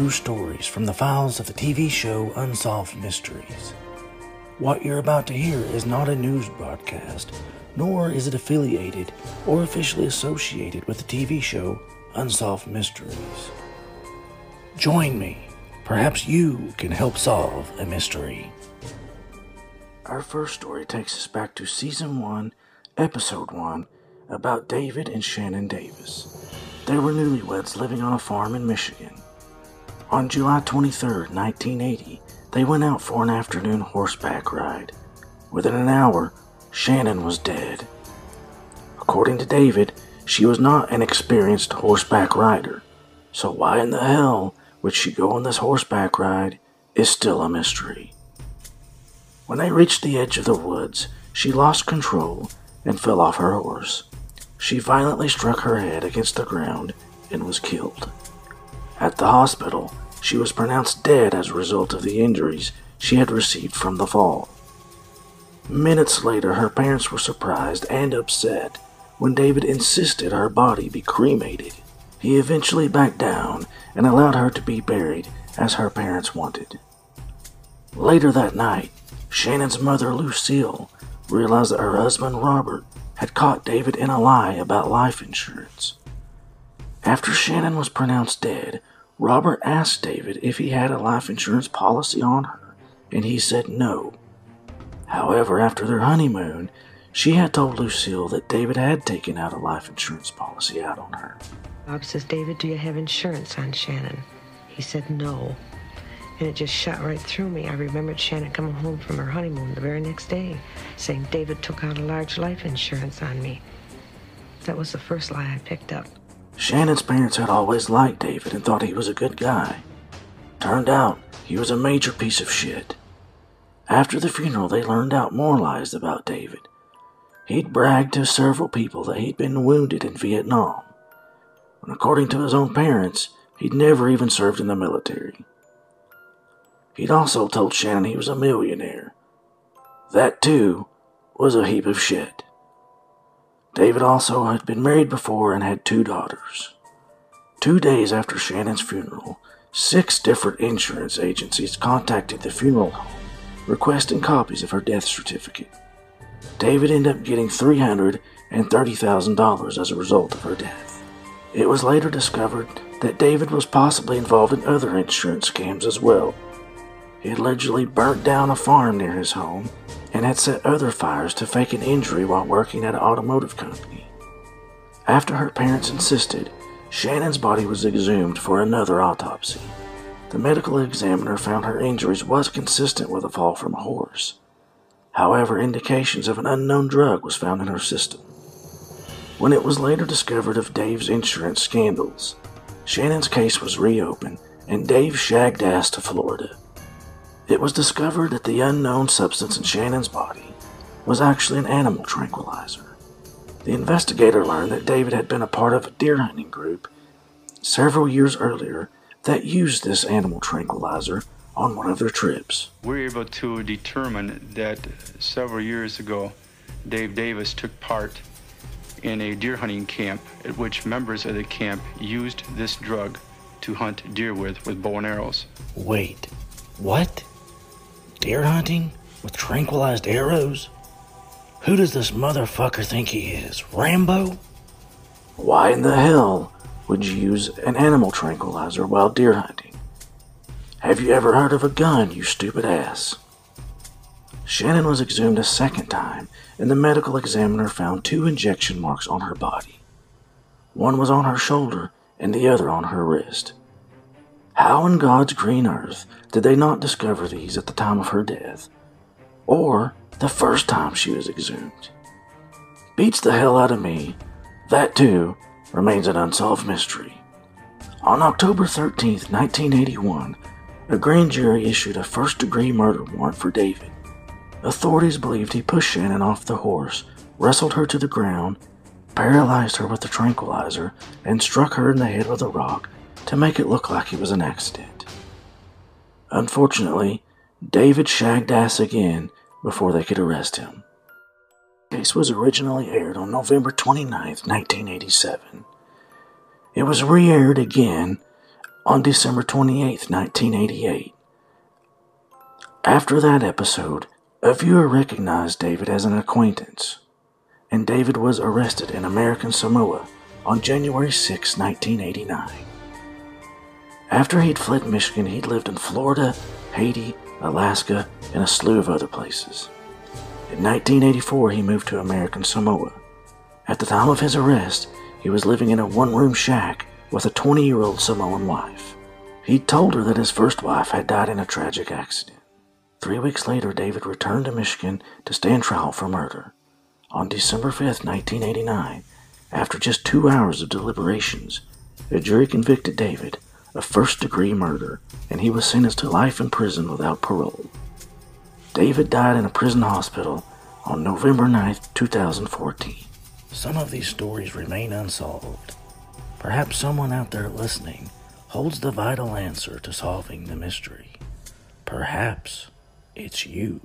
true stories from the files of the TV show Unsolved Mysteries. What you're about to hear is not a news broadcast, nor is it affiliated or officially associated with the TV show Unsolved Mysteries. Join me. Perhaps you can help solve a mystery. Our first story takes us back to Season 1, Episode 1, about David and Shannon Davis. They were newlyweds living on a farm in Michigan. On July 23, 1980, they went out for an afternoon horseback ride. Within an hour, Shannon was dead. According to David, she was not an experienced horseback rider, so why in the hell would she go on this horseback ride is still a mystery. When they reached the edge of the woods, she lost control and fell off her horse. She violently struck her head against the ground and was killed. At the hospital, she was pronounced dead as a result of the injuries she had received from the fall. Minutes later, her parents were surprised and upset when David insisted her body be cremated. He eventually backed down and allowed her to be buried as her parents wanted. Later that night, Shannon's mother, Lucille, realized that her husband, Robert, had caught David in a lie about life insurance. After Shannon was pronounced dead, Robert asked David if he had a life insurance policy on her, and he said no. However, after their honeymoon, she had told Lucille that David had taken out a life insurance policy out on her. Bob says, David, do you have insurance on Shannon? He said no. And it just shot right through me. I remembered Shannon coming home from her honeymoon the very next day, saying David took out a large life insurance on me. That was the first lie I picked up. Shannon's parents had always liked David and thought he was a good guy. Turned out, he was a major piece of shit. After the funeral, they learned out more lies about David. He'd bragged to several people that he'd been wounded in Vietnam. And according to his own parents, he'd never even served in the military. He'd also told Shannon he was a millionaire. That, too, was a heap of shit. David also had been married before and had two daughters. Two days after Shannon's funeral, six different insurance agencies contacted the funeral home requesting copies of her death certificate. David ended up getting $330,000 as a result of her death. It was later discovered that David was possibly involved in other insurance scams as well. He allegedly burnt down a farm near his home and had set other fires to fake an injury while working at an automotive company. After her parents insisted, Shannon's body was exhumed for another autopsy. The medical examiner found her injuries was consistent with a fall from a horse. However, indications of an unknown drug was found in her system. When it was later discovered of Dave's insurance scandals, Shannon's case was reopened and Dave shagged ass to Florida. It was discovered that the unknown substance in Shannon's body was actually an animal tranquilizer. The investigator learned that David had been a part of a deer hunting group several years earlier that used this animal tranquilizer on one of their trips. We were able to determine that several years ago, Dave Davis took part in a deer hunting camp at which members of the camp used this drug to hunt deer with with bow and arrows. Wait, what? Deer hunting with tranquilized arrows? Who does this motherfucker think he is? Rambo? Why in the hell would you use an animal tranquilizer while deer hunting? Have you ever heard of a gun, you stupid ass? Shannon was exhumed a second time, and the medical examiner found two injection marks on her body. One was on her shoulder, and the other on her wrist. How in God's green earth did they not discover these at the time of her death? Or the first time she was exhumed? Beats the hell out of me. That, too, remains an unsolved mystery. On October 13, 1981, a grand jury issued a first degree murder warrant for David. Authorities believed he pushed Shannon off the horse, wrestled her to the ground, paralyzed her with a tranquilizer, and struck her in the head with a rock to make it look like it was an accident. Unfortunately, David shagged ass again before they could arrest him. The case was originally aired on November 29, 1987. It was re aired again on December 28, 1988. After that episode, a viewer recognized David as an acquaintance, and David was arrested in American Samoa on January 6, 1989. After he'd fled Michigan, he'd lived in Florida, Haiti, Alaska, and a slew of other places. In 1984, he moved to American Samoa. At the time of his arrest, he was living in a one room shack with a 20 year old Samoan wife. He'd told her that his first wife had died in a tragic accident. Three weeks later, David returned to Michigan to stand trial for murder. On December 5, 1989, after just two hours of deliberations, a jury convicted David of first degree murder and he was sentenced to life in prison without parole. David died in a prison hospital on November 9, 2014. Some of these stories remain unsolved. Perhaps someone out there listening holds the vital answer to solving the mystery. Perhaps it's you.